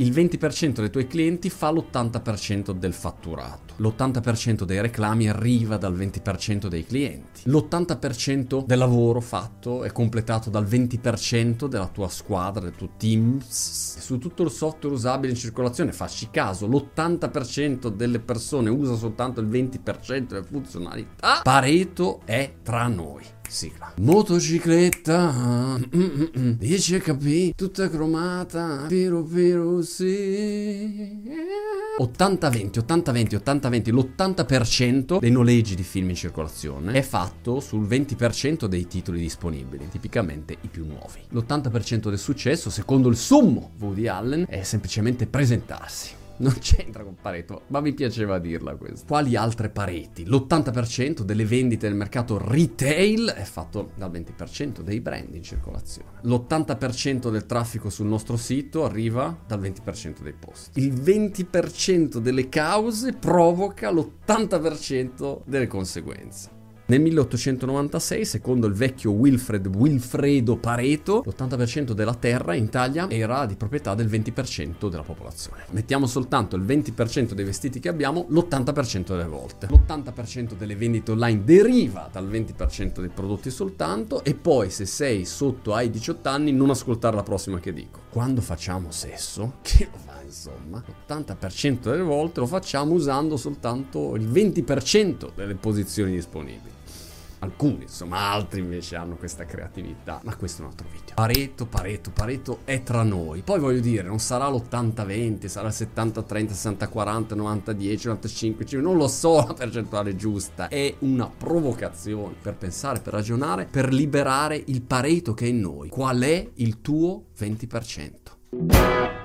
Il 20% dei tuoi clienti fa l'80% del fatturato. L'80% dei reclami arriva dal 20% dei clienti. L'80% del lavoro fatto è completato dal 20% della tua squadra, del tuo team. Su tutto il software usabile in circolazione, facci caso, l'80% delle persone usa soltanto il 20% delle funzionalità. Pareto è tra noi. Sigla. Motocicletta, mm, mm, mm, dice capì, tutta cromata, vero vero sì. 80-20, 80-20, 80-20, l'80% dei noleggi di film in circolazione è fatto sul 20% dei titoli disponibili, tipicamente i più nuovi. L'80% del successo, secondo il sommo Woody Allen, è semplicemente presentarsi non c'entra con Pareto, ma mi piaceva dirla questa. Quali altre pareti? L'80% delle vendite nel mercato retail è fatto dal 20% dei brand in circolazione. L'80% del traffico sul nostro sito arriva dal 20% dei post. Il 20% delle cause provoca l'80% delle conseguenze. Nel 1896, secondo il vecchio Wilfred Wilfredo Pareto, l'80% della terra in Italia era di proprietà del 20% della popolazione. Mettiamo soltanto il 20% dei vestiti che abbiamo l'80% delle volte. L'80% delle vendite online deriva dal 20% dei prodotti soltanto e poi se sei sotto ai 18 anni non ascoltare la prossima che dico. Quando facciamo sesso, che lo fa insomma, l'80% delle volte lo facciamo usando soltanto il 20% delle posizioni disponibili. Alcuni, insomma, altri invece hanno questa creatività. Ma questo è un altro video. Pareto, Pareto, Pareto è tra noi. Poi voglio dire, non sarà l'80-20, sarà il 70-30, 60-40, 90-10, 95-5, non lo so la percentuale giusta. È una provocazione per pensare, per ragionare, per liberare il Pareto che è in noi. Qual è il tuo 20%?